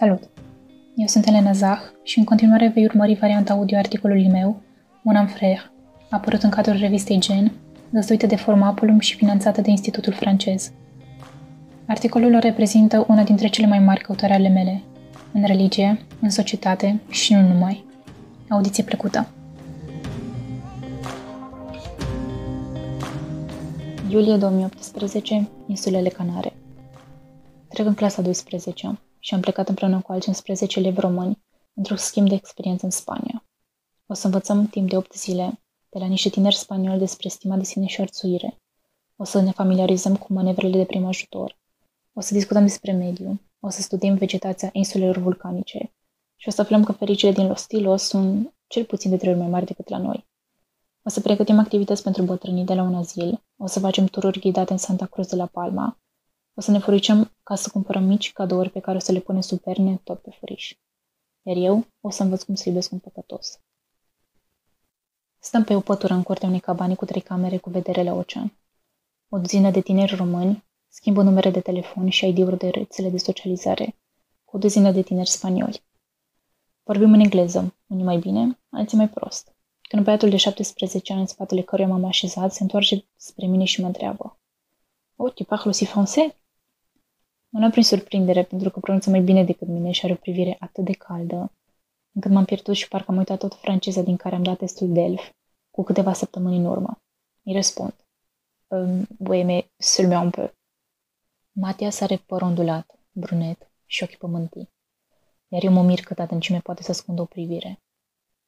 Salut! Eu sunt Elena Zah și în continuare vei urmări varianta audio articolului meu, Mon am frère, apărut în cadrul revistei Gen, găzduită de Formapulum și finanțată de Institutul francez. Articolul reprezintă una dintre cele mai mari căutări ale mele, în religie, în societate și nu numai. Audiție plăcută! Iulie 2018, insulele Canare. Trec în clasa 12 și am plecat împreună cu alți 11 elevi români într-un schimb de experiență în Spania. O să învățăm timp de 8 zile de la niște tineri spanioli despre stima de sine și arțuire. O să ne familiarizăm cu manevrele de prim ajutor. O să discutăm despre mediu. O să studiem vegetația insulelor vulcanice. Și o să aflăm că fericile din Los Tilos sunt cel puțin de trei ori mai mari decât la noi. O să pregătim activități pentru bătrânii de la un azil. O să facem tururi ghidate în Santa Cruz de la Palma. O să ne furicăm ca să cumpărăm mici cadouri pe care o să le punem sub perne tot pe furiș. Iar eu o să învăț cum să iubesc un păcătos. Stăm pe o pătură în curtea unei cabane cu trei camere cu vedere la ocean. O duzină de tineri români schimbă numere de telefon și ID-uri de rețele de socializare cu o duzină de tineri spanioli. Vorbim în engleză, unii mai bine, alții mai prost. Când băiatul de 17 ani în spatele căruia m-am așezat se întoarce spre mine și mă întreabă. Oh, tu parles aussi français? Mă luam prin surprindere pentru că pronunță mai bine decât mine și are o privire atât de caldă, încât m-am pierdut și parcă am uitat tot franceza din care am dat testul de elf cu câteva săptămâni în urmă. Îi răspund. Um, oui, mais seulement un peu. Matias are păr ondulat, brunet și ochi pământii. Iar eu mă mir cât adâncime poate să ascundă o privire.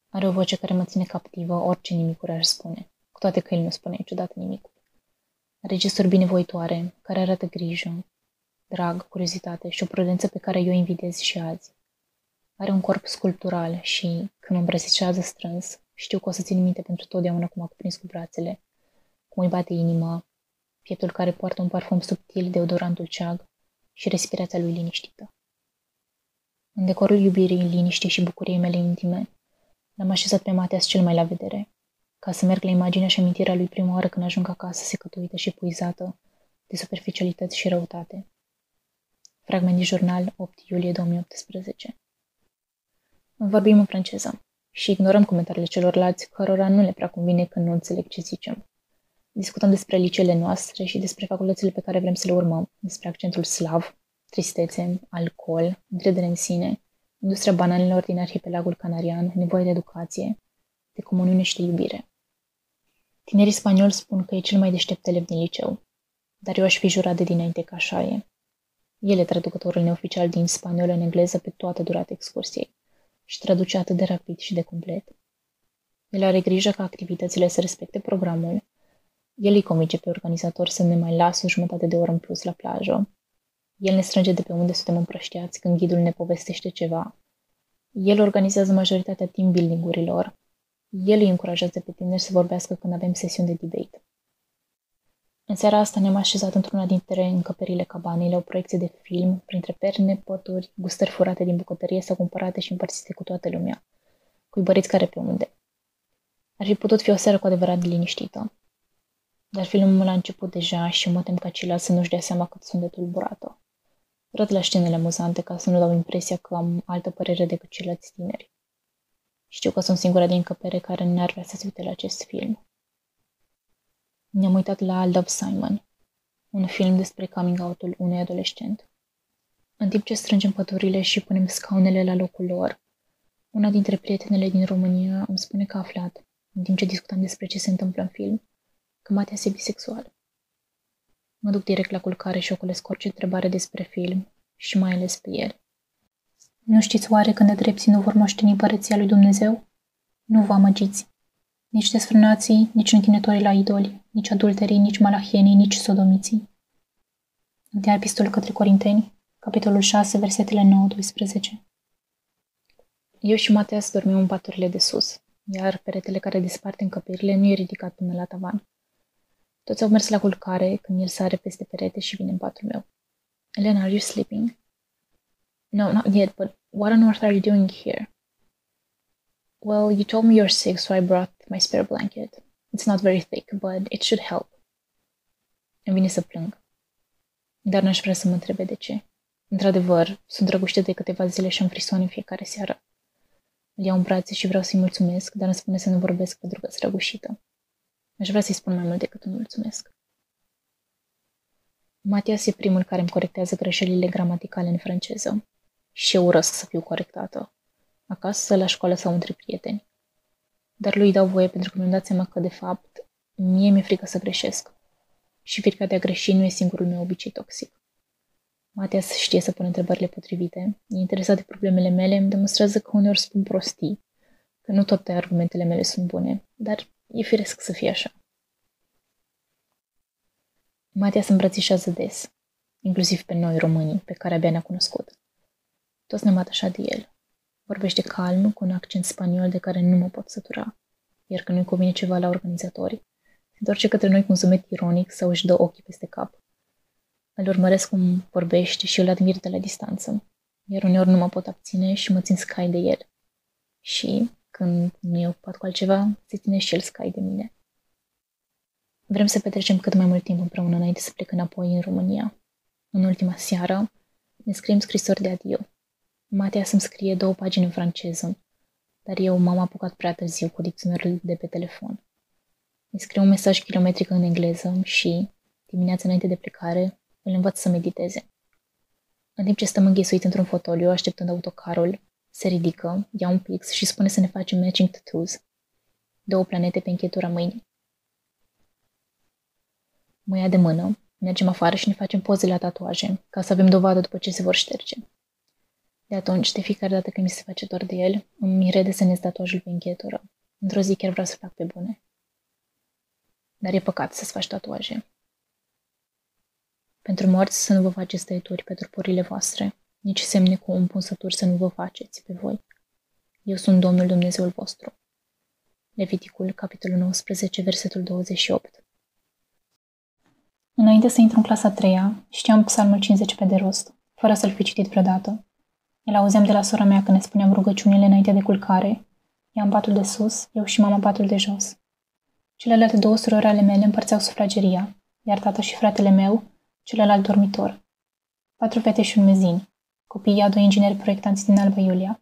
Are o voce care mă ține captivă orice nimicuri aș spune, cu toate că el nu spune niciodată nimic. Are gesturi binevoitoare, care arată grijă, drag, curiozitate și o prudență pe care eu o invidez și azi. Are un corp sculptural și, când mă îmbrățișează strâns, știu că o să țin minte pentru totdeauna cum a cuprins cu brațele, cum îi bate inima, pieptul care poartă un parfum subtil de odorantul ceag și respirația lui liniștită. În decorul iubirii, liniștii și bucuriei mele intime, l-am așezat pe Mateas cel mai la vedere, ca să merg la imaginea și amintirea lui prima oară când ajung acasă secătuită și puizată de superficialități și răutate. Fragment din jurnal 8 iulie 2018 Vorbim în franceză și ignorăm comentariile celorlalți cărora nu le prea convine că nu înțeleg ce zicem. Discutăm despre liceele noastre și despre facultățile pe care vrem să le urmăm, despre accentul slav, tristețe, alcool, încredere în sine, industria bananelor din arhipelagul canarian, nevoie de educație, de comuniune și de iubire. Tinerii spanioli spun că e cel mai deștept elev din liceu, dar eu aș fi jurat de dinainte că așa e. El e traducătorul neoficial din spaniolă în engleză pe toată durata excursiei și traduce atât de rapid și de complet. El are grijă ca activitățile să respecte programul. El îi convinge pe organizator să ne mai lasă o jumătate de oră în plus la plajă. El ne strânge de pe unde suntem împrăștiați când ghidul ne povestește ceva. El organizează majoritatea team building-urilor. El îi încurajează pe tineri să vorbească când avem sesiuni de debate. În seara asta ne-am așezat într-una dintre încăperile cabanei la o proiecție de film, printre perne, poturi, gustări furate din bucătărie sau cumpărate și împărțite cu toată lumea, cu băriți care pe unde. Ar fi putut fi o seară cu adevărat liniștită. Dar filmul a început deja și mă tem ca ceilalți să nu-și dea seama cât sunt de tulburată. Râd la scenele amuzante ca să nu dau impresia că am altă părere decât ceilalți tineri. Știu că sunt singura din încăpere care n-ar vrea să se uite la acest film. Ne-am uitat la Love Simon, un film despre coming out-ul unui adolescent. În timp ce strângem pădurile și punem scaunele la locul lor, una dintre prietenele din România îmi spune că a aflat, în timp ce discutam despre ce se întâmplă în film, că Matias e bisexual. Mă duc direct la culcare și ocolesc orice întrebare despre film și mai ales pe el. Nu știți oare că nedrepții nu vor moșteni împărăția lui Dumnezeu? Nu vă amăgiți. Nici desfrânații, nici închinătorii la idoli, nici adulterii, nici malahienii, nici sodomiții. Întâia epistolă către Corinteni, capitolul 6, versetele 9-12. Eu și Mateas dormim în paturile de sus, iar peretele care dispart încăperile nu e ridicat până la tavan. Toți au mers la culcare când el sare peste perete și vine în patul meu. Elena, are you sleeping? No, not yet, but what on earth are you doing here? Well, you told me you're sick, so I brought my spare blanket. It's not very thick, but it should help. Îmi vine să plâng. Dar n-aș vrea să mă întrebe de ce. Într-adevăr, sunt drăguște de câteva zile și am frisoane în fiecare seară. Îl iau în brațe și vreau să-i mulțumesc, dar îmi spune să nu vorbesc pentru că sunt răgușită. Aș vrea să-i spun mai mult decât un mulțumesc. Matias e primul care îmi corectează greșelile gramaticale în franceză. Și eu urăsc să fiu corectată. Acasă, la școală sau între prieteni. Dar lui dau voie pentru că mi-am dat seama că, de fapt, mie mi-e frică să greșesc. Și frica de a greși nu e singurul meu obicei toxic. Matias știe să pună întrebările potrivite, e interesat de problemele mele, îmi demonstrează că uneori spun prostii, că nu toate argumentele mele sunt bune, dar e firesc să fie așa. Matia se îmbrățișează des, inclusiv pe noi românii, pe care abia ne-a cunoscut. Toți ne-am atașat de el. Vorbește calm, cu un accent spaniol de care nu mă pot sătura, iar când nu-i convine ceva la organizatori, se întoarce către noi cu un zumet ironic sau își dă ochii peste cap. Îl urmăresc cum vorbește și îl admir de la distanță, iar uneori nu mă pot abține și mă țin scai de el. Și, când nu e ocupat cu altceva, se ține și el scai de mine. Vrem să petrecem cât mai mult timp împreună înainte să plecăm înapoi în România. În ultima seară ne scriem scrisori de adio. Matea să-mi scrie două pagini în franceză, dar eu m-am apucat prea târziu cu dicționarul de pe telefon. Îi scriu un mesaj kilometric în engleză și, dimineața înainte de plecare, îl învăț să mediteze. În timp ce stăm înghesuit într-un fotoliu, așteptând autocarul, se ridică, ia un pix și spune să ne facem matching tattoos. Două planete pe închetura mâinii. Mă ia de mână, mergem afară și ne facem poze la tatuaje, ca să avem dovadă după ce se vor șterge. De atunci, de fiecare dată când mi se face doar de el, îmi redesenez tatuajul pe închetură. Într-o zi chiar vreau să fac pe bune. Dar e păcat să-ți faci tatuaje. Pentru morți să nu vă faceți tăieturi pe trupurile voastre, nici semne cu împunsături să nu vă faceți pe voi. Eu sunt Domnul Dumnezeul vostru. Leviticul, capitolul 19, versetul 28. Înainte să intru în clasa 3 știam psalmul 50 pe de rost, fără să-l fi citit vreodată. El auzeam de la sora mea când ne spuneam rugăciunile înainte de culcare. Ea în patul de sus, eu și mama în patul de jos. Celelalte două surori ale mele împărțeau sufrageria, iar tata și fratele meu, celălalt dormitor. Patru fete și un mezin, copiii a doi ingineri proiectanți din Alba Iulia.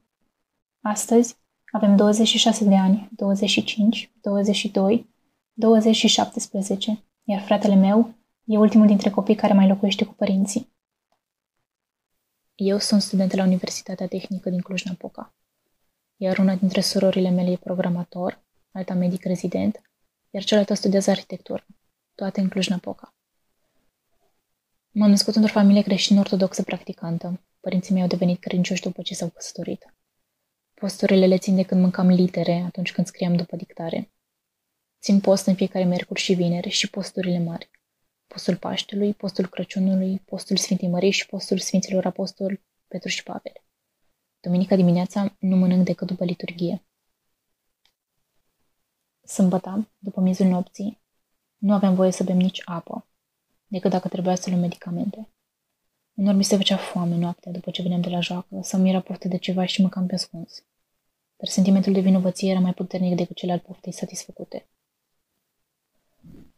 Astăzi avem 26 de ani, 25, 22, 20 și 17, iar fratele meu E ultimul dintre copii care mai locuiește cu părinții. Eu sunt student la Universitatea Tehnică din Cluj-Napoca, iar una dintre surorile mele e programator, alta medic rezident, iar cealaltă studiază arhitectură, toate în Cluj-Napoca. M-am născut într-o familie creștin-ortodoxă practicantă. Părinții mei au devenit credincioși după ce s-au căsătorit. Posturile le țin de când mâncam litere atunci când scriam după dictare. Țin post în fiecare miercuri și vineri și posturile mari postul Paștelui, postul Crăciunului, postul Sfintei Mării și postul Sfinților Apostoli Petru și Pavel. Duminica dimineața nu mănânc decât după liturghie. Sâmbăta, după miezul nopții, nu aveam voie să bem nici apă, decât dacă trebuia să luăm medicamente. Unor mi se făcea foame noaptea după ce veneam de la joacă, să mi era poftă de ceva și măcam pe ascuns. Dar sentimentul de vinovăție era mai puternic decât cel al poftei satisfăcute.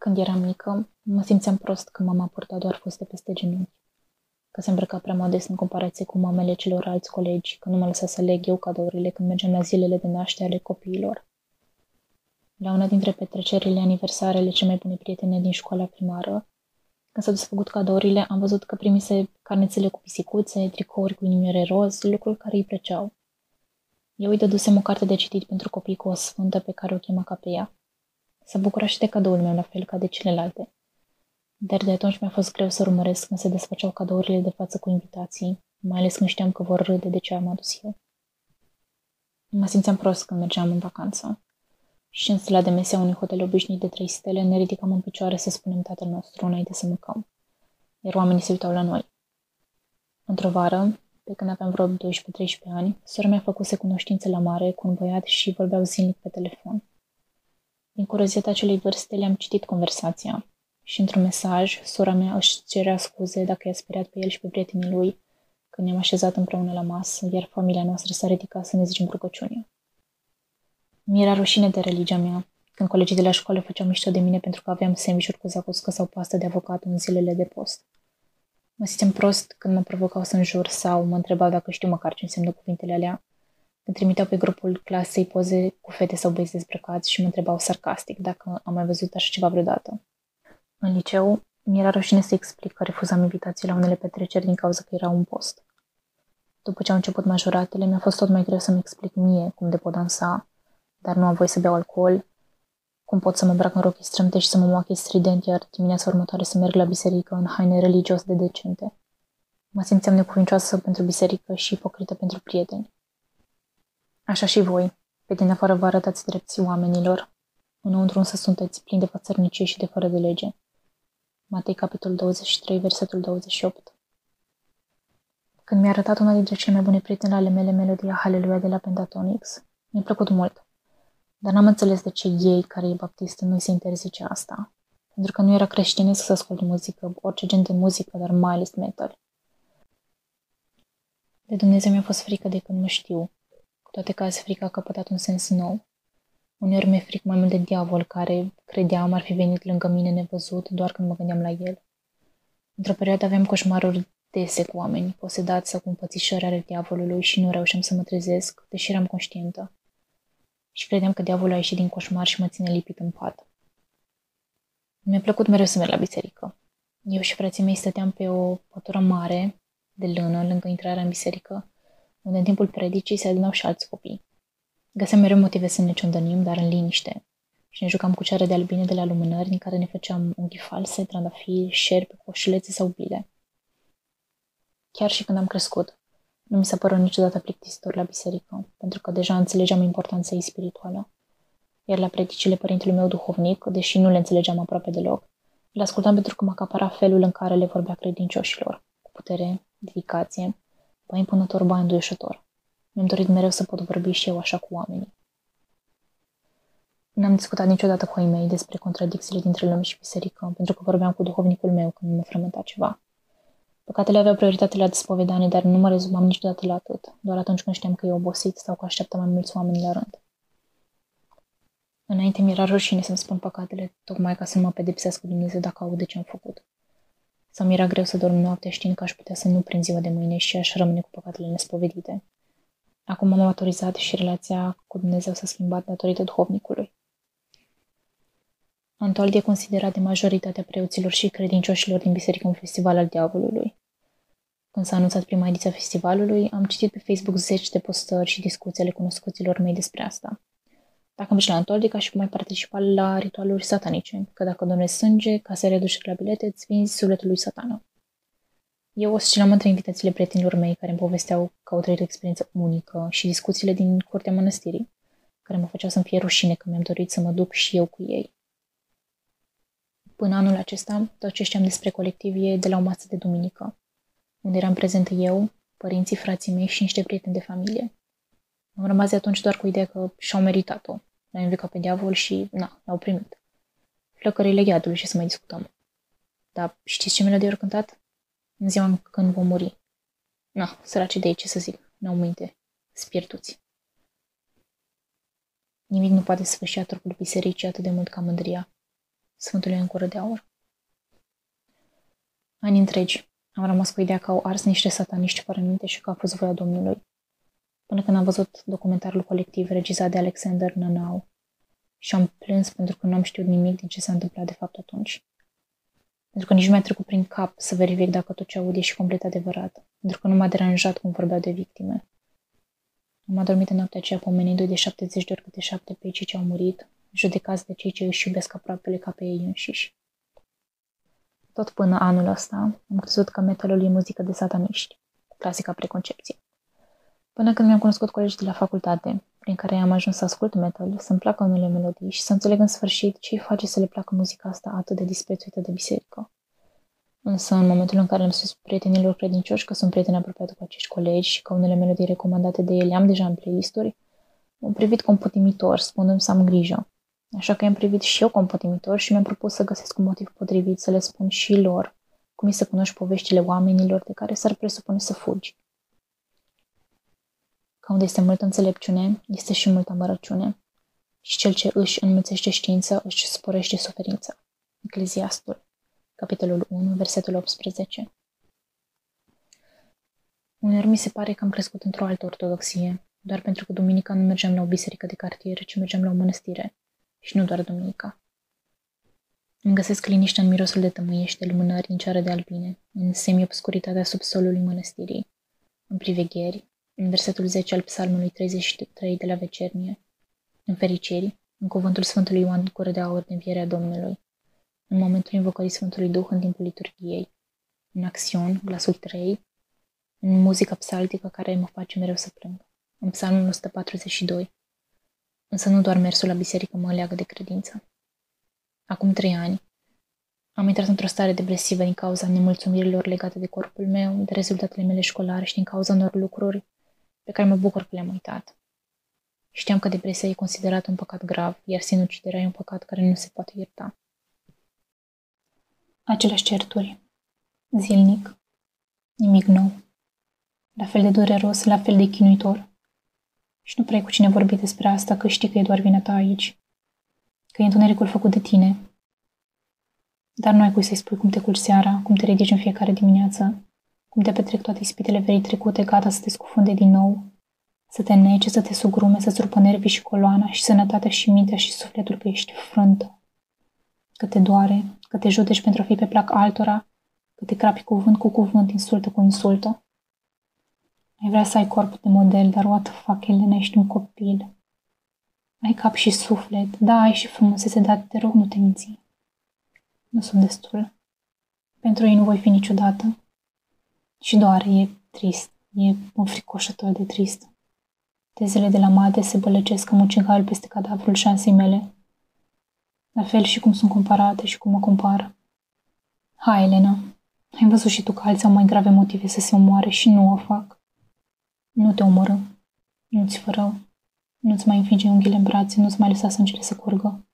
Când eram mică, mă simțeam prost că mama purta doar fuste peste genunchi, că se îmbrăca prea modest în comparație cu mamele celor alți colegi, că nu mă lăsa să leg eu cadourile când mergeam la zilele de naștere ale copiilor. La una dintre petrecerile aniversarele cele mai bune prietene din școala primară, când s-au desfăcut cadourile, am văzut că primise carnețele cu pisicuțe, tricouri cu inimioare roz, lucruri care îi plăceau. Eu îi dădusem o carte de citit pentru copii cu o sfântă pe care o chema ca pe ea. S-a bucurat și de cadoul meu, la fel ca de celelalte. Dar de atunci mi-a fost greu să urmăresc când se desfăceau cadourile de față cu invitații, mai ales când știam că vor râde de ce am adus eu. Mă simțeam prost când mergeam în vacanță. Și în sala de mese a unui hotel obișnuit de trei stele ne ridicam în picioare să spunem tatăl nostru înainte să mâncăm. Iar oamenii se uitau la noi. Într-o vară, pe când aveam vreo 12-13 ani, sora mea făcuse cunoștință la mare cu un băiat și vorbeau zilnic pe telefon. Din curiozitatea acelei vârste le-am citit conversația și într-un mesaj, sora mea își cerea scuze dacă i-a speriat pe el și pe prietenii lui când ne-am așezat împreună la masă, iar familia noastră s-a ridicat să ne zicem rugăciunea. Mi-era rușine de religia mea, când colegii de la școală făceau mișto de mine pentru că aveam sandwich cu zacuscă sau pastă de avocat în zilele de post. Mă simțeam prost când mă provocau să înjur sau mă întrebau dacă știu măcar ce înseamnă cuvintele alea. Când trimiteau pe grupul clasei poze cu fete sau băieți dezbrăcați și mă întrebau sarcastic dacă am mai văzut așa ceva vreodată. În liceu, mi-era rușine să explic că refuzam invitații la unele petreceri din cauza că era un post. După ce au început majoratele, mi-a fost tot mai greu să-mi explic mie cum de pot dansa, dar nu am voie să beau alcool, cum pot să mă îmbrac în rochii strâmte și să mă moache strident, iar dimineața următoare să merg la biserică în haine religios de decente. Mă simțeam necuvincioasă pentru biserică și ipocrită pentru prieteni. Așa și voi, pe din afară vă arătați drepții oamenilor, înăuntru însă sunteți plini de fățărnicie și de fără de lege. Matei, capitolul 23, versetul 28. Când mi-a arătat una dintre cele mai bune prietene ale mele melodia Hallelujah de la Pentatonics, mi-a plăcut mult. Dar n-am înțeles de ce ei, care e baptist, nu-i se interzice asta. Pentru că nu era creștinesc să ascult muzică, orice gen de muzică, dar mai ales metal. De Dumnezeu mi-a fost frică de când nu știu, cu toate că azi frica a căpătat un sens nou. Uneori mi-e fric mai mult de diavol, care credeam ar fi venit lângă mine nevăzut doar când mă gândeam la el. Într-o perioadă aveam coșmaruri dese cu oameni, posedați sau cu împățișări ale diavolului și nu reușeam să mă trezesc, deși eram conștientă. Și credeam că diavolul a ieșit din coșmar și mă ține lipit în pat. Mi-a plăcut mereu să merg la biserică. Eu și frații mei stăteam pe o pătură mare de lână lângă intrarea în biserică, unde în timpul predicii se adunau și alți copii. Găseam mereu motive să ne ciondănim, dar în liniște, și ne jucam cu ceare de albine de la lumânări, din care ne făceam unghi false, trandafiri, șerpi, coșulețe sau bile. Chiar și când am crescut, nu mi s-a părut niciodată plictisitor la biserică, pentru că deja înțelegeam importanța ei spirituală. Iar la predicile părintelui meu duhovnic, deși nu le înțelegeam aproape deloc, le ascultam pentru că mă acapara felul în care le vorbea credincioșilor, cu putere, dedicație, ba impunător, ba înduieșător. Mi-am dorit mereu să pot vorbi și eu așa cu oamenii. N-am discutat niciodată cu ai mei despre contradicțiile dintre lume și biserică, pentru că vorbeam cu duhovnicul meu când mă frământa ceva. Păcatele aveau prioritate la despovedanie, dar nu mă rezumam niciodată la atât, doar atunci când știam că e obosit sau că așteaptă mai mulți oameni la rând. Înainte mi-era rușine să-mi spun păcatele, tocmai ca să nu mă pedepsească Dumnezeu dacă aude ce am făcut. Sau mi-era greu să dorm noaptea știind că aș putea să nu prind ziua de mâine și aș rămâne cu păcatele nespovedite. Acum am maturizat și relația cu Dumnezeu s-a schimbat datorită duhovnicului. Antold e considerat de majoritatea preoților și credincioșilor din biserică un festival al diavolului. Când s-a anunțat prima ediție a festivalului, am citit pe Facebook zeci de postări și discuții ale cunoscuților mei despre asta. Dacă mergi la Antold, ca și cum ai participa la ritualuri satanice, că dacă donezi sânge, ca să reduci la bilete, îți vinzi sufletul lui satana. Eu oscilam între invitațiile prietenilor mei care îmi povesteau că au trăit o experiență unică și discuțiile din curtea mănăstirii, care mă făceau să-mi fie rușine că mi-am dorit să mă duc și eu cu ei. Până anul acesta, tot ce știam despre colectiv e de la o masă de duminică, unde eram prezentă eu, părinții, frații mei și niște prieteni de familie. Am rămas de atunci doar cu ideea că și-au meritat-o. L-a invicat pe diavol și, na, l-au primit. Flăcările iadului și să mai discutăm. Dar știți ce melodie au cântat? În ziua când vom muri. Na, săraci de ei, ce să zic, n-au minte, spirituți. Nimic nu poate să ia trupul bisericii atât de mult ca mândria. Sfântul în cură de aur. Ani întregi am rămas cu ideea că au ars niște sataniști fără minte și că a fost voia Domnului. Până când am văzut documentarul colectiv regizat de Alexander Nanau și am plâns pentru că nu am știut nimic din ce s-a întâmplat de fapt atunci. Pentru că nici nu mi-a trecut prin cap să verific dacă tot ce aud e și complet adevărat. Pentru că nu m-a deranjat cum vorbeau de victime. Am adormit în noaptea aceea pomenindu-i de 70 de ori câte șapte pe cei ce au murit, judecați de cei ce își iubesc aproapele ca pe ei înșiși. Tot până anul ăsta am crezut că metalul e muzică de sataniști, clasica preconcepție. Până când mi-am cunoscut colegii de la facultate, prin care am ajuns să ascult metal, să-mi placă unele melodii și să înțeleg în sfârșit ce îi face să le placă muzica asta atât de disprețuită de biserică. Însă, în momentul în care am spus prietenilor credincioși că sunt prieteni apropiate cu acești colegi și că unele melodii recomandate de ele am deja în playlist-uri, m-am privit compotimitor, spunând să am grijă. Așa că i-am privit și eu compotimitor și mi-am propus să găsesc un motiv potrivit să le spun și lor cum e să cunoști poveștile oamenilor de care s-ar presupune să fugi. Ca unde este multă înțelepciune, este și multă amărăciune. Și cel ce își înmulțește știință, își sporește suferința. Ecleziastul, capitolul 1, versetul 18. Uneori mi se pare că am crescut într-o altă ortodoxie, doar pentru că duminica nu mergeam la o biserică de cartier, ci mergeam la o mănăstire. Și nu doar duminica. Îmi găsesc liniște în mirosul de tămâie și de lumânări în ceară de albine, în semi-obscuritatea subsolului mănăstirii, în privegheri, în versetul 10 al psalmului 33 de la vecernie, în fericiri, în cuvântul Sfântului Ioan Gură de Aur de învierea Domnului, în momentul invocării Sfântului Duh în timpul liturgiei, în acțiuni, glasul 3, în muzica psaltică care mă face mereu să plâng, în psalmul 142. Însă nu doar mersul la biserică mă leagă de credință. Acum trei ani, am intrat într-o stare depresivă din cauza nemulțumirilor legate de corpul meu, de rezultatele mele școlare și din cauza unor lucruri pe care mă bucur că le-am uitat. Știam că depresia e considerată un păcat grav, iar sinuciderea e un păcat care nu se poate ierta. Aceleași certuri. Zilnic. Nimic nou. La fel de dureros, la fel de chinuitor. Și nu prea ai cu cine vorbi despre asta, că știi că e doar vina ta aici. Că e întunericul făcut de tine. Dar nu ai cui să-i spui cum te culci seara, cum te ridici în fiecare dimineață, cum te petrec toate ispitele verii trecute, gata să te scufunde din nou, să te nece, să te sugrume, să-ți rupă nervii și coloana și sănătatea și mintea și sufletul că ești frântă. Că te doare, că te judeci pentru a fi pe plac altora, că te crapi cuvânt cu cuvânt, insultă cu insultă. Ai vrea să ai corpul de model, dar what the fuck, Elena, ești un copil. Ai cap și suflet, da, ai și frumusețe, dar te rog, nu te minți. Nu sunt destul. Pentru ei nu voi fi niciodată. Și doar e trist, e înfricoșător de trist. Tezele de la mate se bălăcesc ca mucigaiul peste cadavrul șansei mele. La fel și cum sunt comparate și cum mă compară. Hai, Elena, ai văzut și tu că alții au mai grave motive să se omoare și nu o fac. Nu te omoră. Nu-ți fă rău. Nu-ți mai înfinge unghiile în brațe, nu-ți mai lăsa sângele să curgă.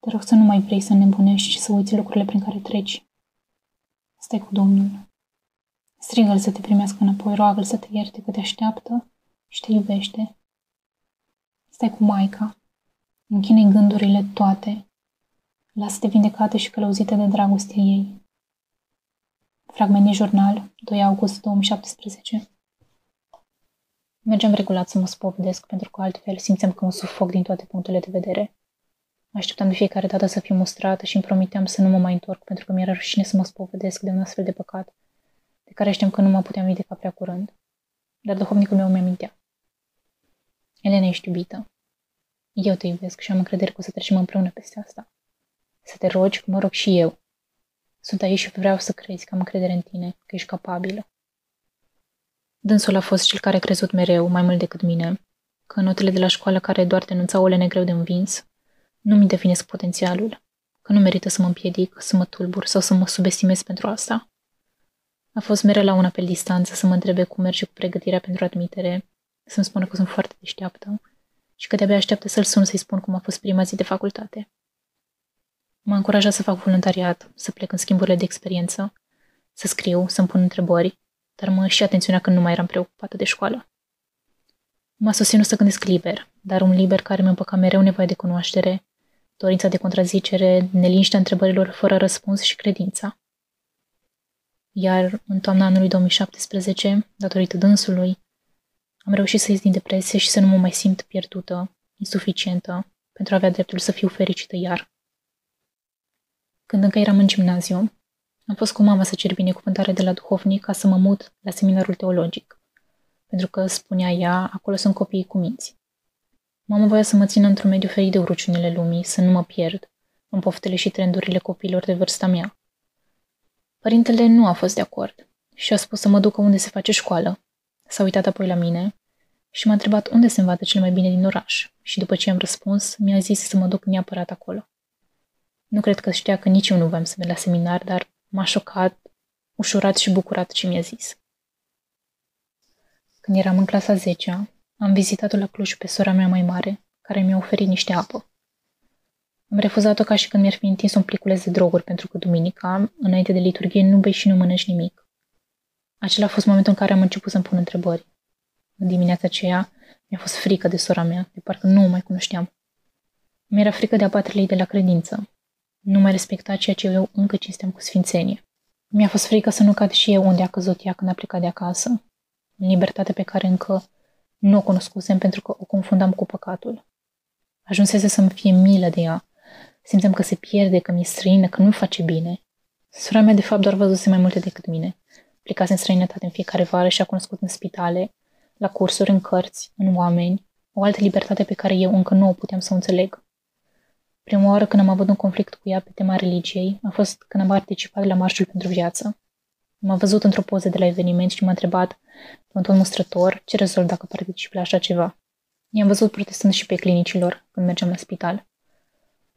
Te rog să nu mai vrei să nebunești și să uiți lucrurile prin care treci. Stai cu Domnul. Strigă-l să te primească înapoi, roagă-l să te ierte că te așteaptă și te iubește. Stai cu Maica. Închine gândurile toate. Lasă-te vindecată și călăuzită de dragostea ei. Fragment de jurnal, 2 august 2017 Mergeam regulat să mă spovedesc, pentru că altfel simțeam că mă sufoc din toate punctele de vedere. Mă așteptam de fiecare dată să fiu mustrată și îmi promiteam să nu mă mai întorc, pentru că mi-era rușine să mă spovedesc de un astfel de păcat, de care știam că nu mă puteam vindeca prea curând. Dar duhovnicul meu mi-amintea. Elena, ești iubită. Eu te iubesc și am încredere că o să trecem împreună peste asta. Să te rogi, că mă rog și eu. Sunt aici și vreau să crezi că am încredere în tine, că ești capabilă. Dânsul a fost cel care a crezut mereu, mai mult decât mine, că notele de la școală care doar denunțau ole negreu de învins, nu mi definesc potențialul, că nu merită să mă împiedic, să mă tulbur sau să mă subestimez pentru asta. A fost mereu la un apel distanță să mă întrebe cum merge cu pregătirea pentru admitere, să-mi spună că sunt foarte deșteaptă și că de-abia așteaptă să-l sun să-i spun cum a fost prima zi de facultate. M-a încurajat să fac voluntariat, să plec în schimburile de experiență, să scriu, să-mi pun întrebări, dar mă și atenționa când nu mai eram preocupată de școală. M-a susținut să gândesc liber, dar un liber care mi-a împăcat mereu nevoie de cunoaștere, dorința de contrazicere, neliniștea întrebărilor fără răspuns și credința. Iar în toamna anului 2017, datorită dânsului, am reușit să ies din depresie și să nu mă mai simt pierdută, insuficientă, pentru a avea dreptul să fiu fericită iar. Când încă eram în gimnaziu, am fost cu mama să cer binecuvântare de la duhovnic ca să mă mut la seminarul teologic, pentru că, spunea ea, acolo sunt copiii cu minți. Mama voia să mă țină într-un mediu ferit de uruciunile lumii, să nu mă pierd în poftele și trendurile copiilor de vârsta mea. Părintele nu a fost de acord și a spus să mă ducă unde se face școală. S-a uitat apoi la mine și m-a întrebat unde se învață cel mai bine din oraș și după ce am răspuns, mi-a zis să mă duc neapărat acolo. Nu cred că știa că nici eu nu voiam să merg la seminar, dar m-a șocat, ușurat și bucurat ce mi-a zis. Când eram în clasa 10 am vizitat-o la Cluj pe sora mea mai mare, care mi-a oferit niște apă. Am refuzat-o ca și când mi-ar fi întins un pliculeț de droguri, pentru că duminica, înainte de liturghie, nu bei și nu mănânci nimic. Acela a fost momentul în care am început să-mi pun întrebări. În dimineața aceea mi-a fost frică de sora mea, de parcă nu o mai cunoșteam. Mi-era frică de abaterile de la credință. Nu mai respecta ceea ce eu încă cinsteam cu sfințenie. Mi-a fost frică să nu cad și eu unde a căzut ea când a plecat de acasă. în libertate pe care încă nu o cunoscusem pentru că o confundam cu păcatul. Ajunsese să-mi fie milă de ea. Simțeam că se pierde, că mi-e străină, că nu face bine. Sora mea, de fapt, doar văzuse mai multe decât mine. Plecase în străinătate în fiecare vară și a cunoscut în spitale, la cursuri, în cărți, în oameni, o altă libertate pe care eu încă nu o puteam să o înțeleg. Prima oară când am avut un conflict cu ea pe tema religiei a fost când am participat la Marșul pentru Viață. M-a văzut într-o poză de la eveniment și m-a întrebat, pe un ton mustrător, ce rezolv dacă particip la așa ceva. I-am văzut protestând și pe clinicilor când mergeam la spital.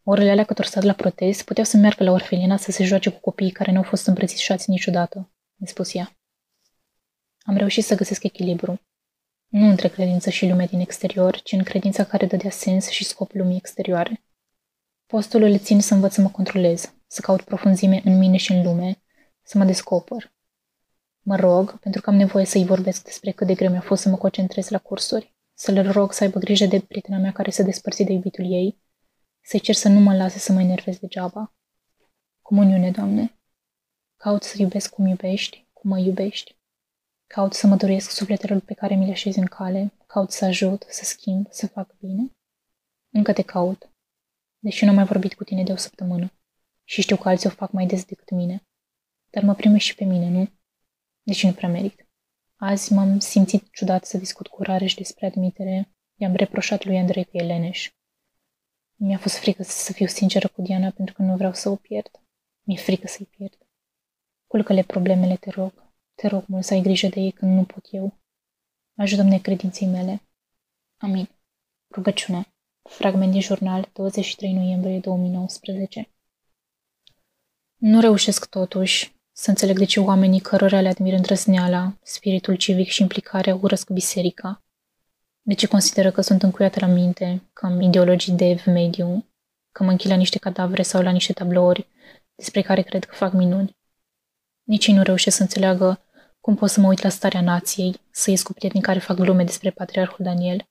Orele alea cât stat la protest puteau să meargă la orfelina să se joace cu copiii care nu au fost îmbrățișați niciodată, mi-a spus ea. Am reușit să găsesc echilibru. Nu între credință și lumea din exterior, ci în credința care dădea sens și scop lumii exterioare. Postul le țin să învăț să mă controlez, să caut profunzime în mine și în lume, să mă descoper. Mă rog, pentru că am nevoie să-i vorbesc despre cât de greu mi-a fost să mă concentrez la cursuri, să le rog să aibă grijă de prietena mea care se despărți de iubitul ei, să-i cer să nu mă lase să mă enervez degeaba. Comuniune, Doamne. Caut să iubesc cum iubești, cum mă iubești. Caut să mă doresc sufletele pe care mi le așez în cale, caut să ajut, să schimb, să fac bine. Încă te caut, deși nu am mai vorbit cu tine de o săptămână și știu că alții o fac mai des decât mine. Dar mă primești și pe mine, nu? Deși nu prea merit. Azi m-am simțit ciudat să discut cu Rareș despre admitere. I-am reproșat lui Andrei că e leneș. Mi-a fost frică să fiu sinceră cu Diana pentru că nu vreau să o pierd. Mi-e frică să-i pierd. Culcă-le problemele, te rog. Te rog mult să ai grijă de ei când nu pot eu. Ajută-mi credinței mele. Amin. Rugăciune. Fragment din jurnal, 23 noiembrie 2019. Nu reușesc totuși să înțeleg de ce oamenii cărora le admir îndrăzneala, spiritul civic și implicarea urăsc biserica. De ce consideră că sunt încuiate la minte, că am ideologii de ev mediu, că mă închid la niște cadavre sau la niște tablouri despre care cred că fac minuni. Nici ei nu reușesc să înțeleagă cum pot să mă uit la starea nației, să ies cu prietenii care fac glume despre patriarhul Daniel,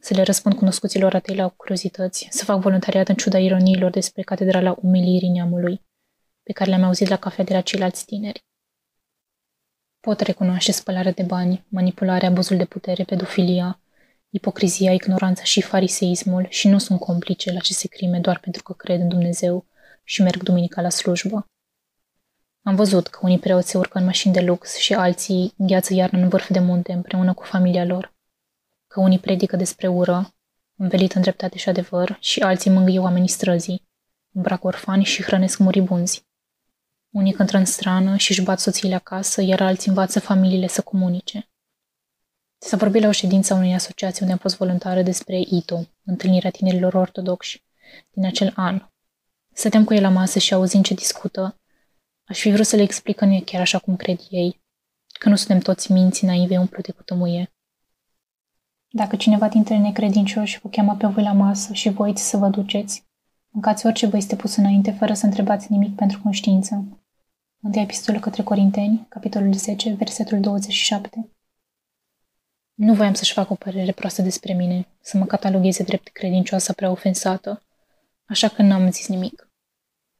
să le răspund cunoscuților atei la curiozități, să fac voluntariat în ciuda ironiilor despre catedrala umilirii neamului, pe care le-am auzit la cafea de la ceilalți tineri. Pot recunoaște spălarea de bani, manipularea, abuzul de putere, pedofilia, ipocrizia, ignoranța și fariseismul și nu sunt complice la aceste crime doar pentru că cred în Dumnezeu și merg duminica la slujbă. Am văzut că unii preoți se urcă în mașini de lux și alții îngheață iarna în vârf de munte împreună cu familia lor. Că unii predică despre ură, învelit în dreptate și adevăr, și alții mângâie oamenii străzii, îmbrac orfani și hrănesc muribunzi. Unii cântă în strană și își bat soțiile acasă, iar alții învață familiile să comunice. S-a vorbit la o ședință a unei asociații unde am fost voluntară despre ITO, întâlnirea tinerilor ortodoxi, din acel an. Stăteam cu ei la masă și auzind ce discută, aș fi vrut să le explic că nu e chiar așa cum cred ei, că nu suntem toți minți naive umplute cu tămâie. Dacă cineva dintre necredincioși vă cheamă pe voi la masă și voiți să vă duceți, mâncați orice vă este pus înainte fără să întrebați nimic pentru conștiință. Întâia epistolă către Corinteni, capitolul 10, versetul 27. Nu voiam să-și fac o părere proastă despre mine, să mă catalogheze drept credincioasă prea ofensată, așa că n-am zis nimic.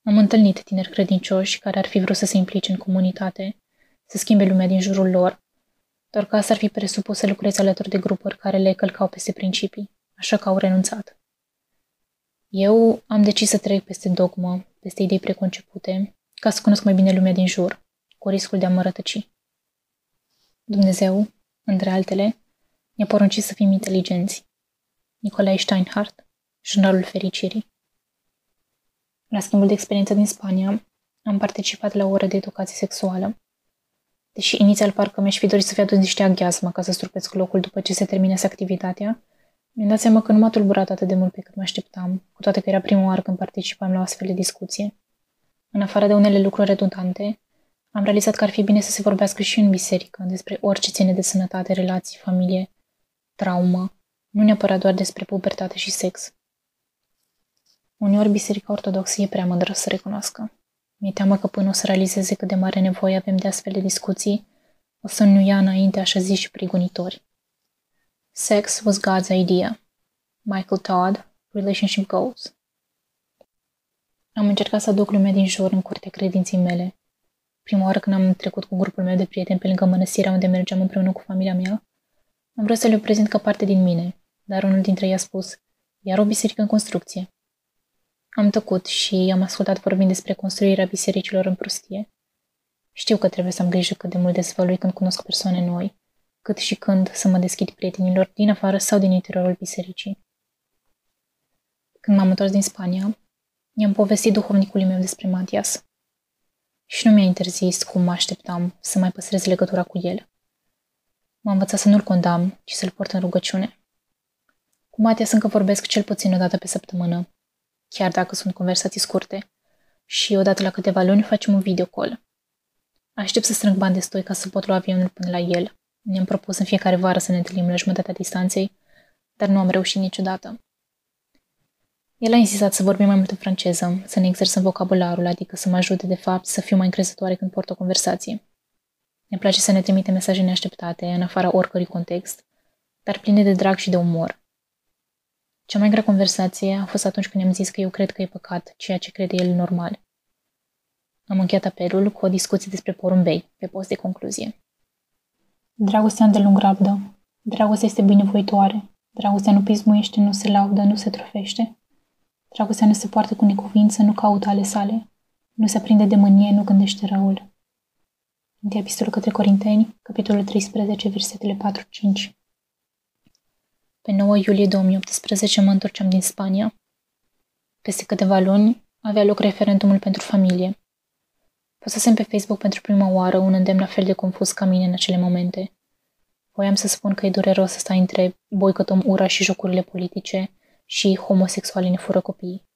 Am întâlnit tineri credincioși care ar fi vrut să se implice în comunitate, să schimbe lumea din jurul lor, doar că asta ar fi presupus să lucrezi alături de grupuri care le călcau peste principii, așa că au renunțat. Eu am decis să trec peste dogmă, peste idei preconcepute, ca să cunosc mai bine lumea din jur, cu riscul de a mă rătăci. Dumnezeu, între altele, ne-a poruncit să fim inteligenți. Nicolae Steinhardt, Jurnalul Fericirii. La schimbul de experiență din Spania, am participat la o oră de educație sexuală. Deși inițial parcă mi-aș fi dorit să fi adus niște aghiasmă ca să strupesc locul după ce se terminase activitatea, mi-am dat seama că nu m-a tulburat atât de mult pe cât mă așteptam, cu toate că era prima oară când participam la o astfel de discuție. În afară de unele lucruri redundante, am realizat că ar fi bine să se vorbească și în biserică despre orice ține de sănătate, relații, familie, traumă, nu neapărat doar despre pubertate și sex. Uneori Biserica Ortodoxă e prea mândră să recunoască. Mi-e teamă că până o să realizeze cât de mare nevoie avem de astfel de discuții, o să nu ia înainte așa zi și prigonitori. Sex was God's idea. Michael Todd, Relationship Goals. Am încercat să aduc lumea din jur în curtea credinței mele. Prima oară când am trecut cu grupul meu de prieteni pe lângă mănăstirea unde mergeam împreună cu familia mea, am vrut să le prezint ca parte din mine, dar unul dintre ei a spus, iar o biserică în construcție. Am tăcut și am ascultat vorbind despre construirea bisericilor în prostie. Știu că trebuie să am grijă cât de mult dezvălui când cunosc persoane noi, cât și când să mă deschid prietenilor din afară sau din interiorul bisericii. Când m-am întors din Spania, i-am povestit duhovnicului meu despre Matias. Și nu mi-a interzis cum mă așteptam să mai păstrez legătura cu el. M-a învățat să nu-l condamn, ci să-l port în rugăciune. Cu Matias încă vorbesc cel puțin o dată pe săptămână, chiar dacă sunt conversații scurte, și odată la câteva luni facem un video call. Aștept să strâng bani destui ca să pot lua avionul până la el. Ne-am propus în fiecare vară să ne întâlnim la jumătatea distanței, dar nu am reușit niciodată. El a insistat să vorbim mai mult în franceză, să ne exersăm vocabularul, adică să mă ajute, de fapt, să fiu mai încrezătoare când port o conversație. Ne place să ne trimite mesaje neașteptate, în afara oricărui context, dar pline de drag și de umor. Cea mai grea conversație a fost atunci când i-am zis că eu cred că e păcat, ceea ce crede el normal. Am încheiat apelul cu o discuție despre porumbei, pe post de concluzie. Dragostea îndelung rabdă. Dragostea este binevoitoare. Dragostea nu pismuiește, nu se laudă, nu se trofește. Dragostea nu se poartă cu necuvință, nu caută ale sale. Nu se aprinde de mânie, nu gândește răul. Din epistolul către Corinteni, capitolul 13, versetele 4-5. Pe 9 iulie 2018 mă întorceam din Spania. Peste câteva luni avea loc referendumul pentru familie. Posasem pe Facebook pentru prima oară un îndemn la fel de confuz ca mine în acele momente. Voiam să spun că e dureros să stai între boicotăm ura și jocurile politice și homosexualii ne fură copiii.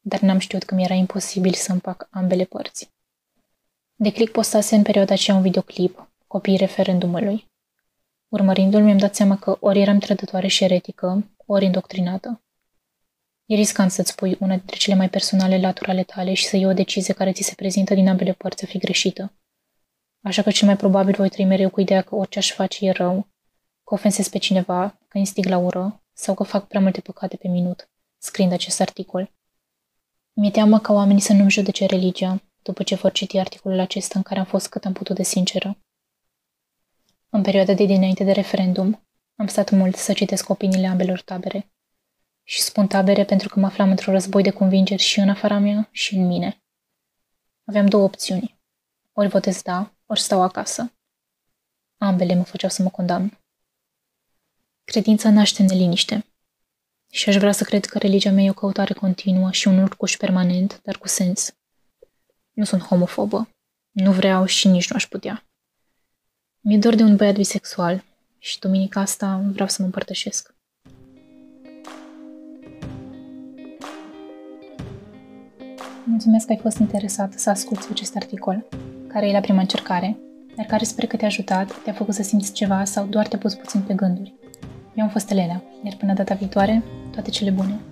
Dar n-am știut că mi-era imposibil să împac ambele părți. De click postase în perioada aceea un videoclip, copiii referendumului. Urmărindu-l, mi-am dat seama că ori eram trădătoare și eretică, ori indoctrinată. E riscant să-ți pui una dintre cele mai personale laturi ale tale și să iei o decizie care ți se prezintă din ambele părți a fi greșită. Așa că cel mai probabil voi trăi mereu cu ideea că orice aș face e rău, că ofensez pe cineva, că instig la ură sau că fac prea multe păcate pe minut, scriind acest articol. Mi-e teamă ca oamenii să nu-mi judece religia, după ce vor citi articolul acesta în care am fost cât am putut de sinceră. În perioada de dinainte de referendum, am stat mult să citesc opiniile ambelor tabere. Și spun tabere pentru că mă aflam într-un război de convingeri și în afara mea și în mine. Aveam două opțiuni. Ori votez da, ori stau acasă. Ambele mă făceau să mă condamn. Credința naște neliniște. Și aș vrea să cred că religia mea e o căutare continuă și un urcuș permanent, dar cu sens. Nu sunt homofobă. Nu vreau și nici nu aș putea. Mi-e dor de un băiat bisexual și duminica asta vreau să mă împărtășesc. Mulțumesc că ai fost interesat să asculti acest articol, care e la prima încercare, dar care sper că te-a ajutat, te-a făcut să simți ceva sau doar te-a pus puțin pe gânduri. Eu am fost Elena, iar până data viitoare, toate cele bune!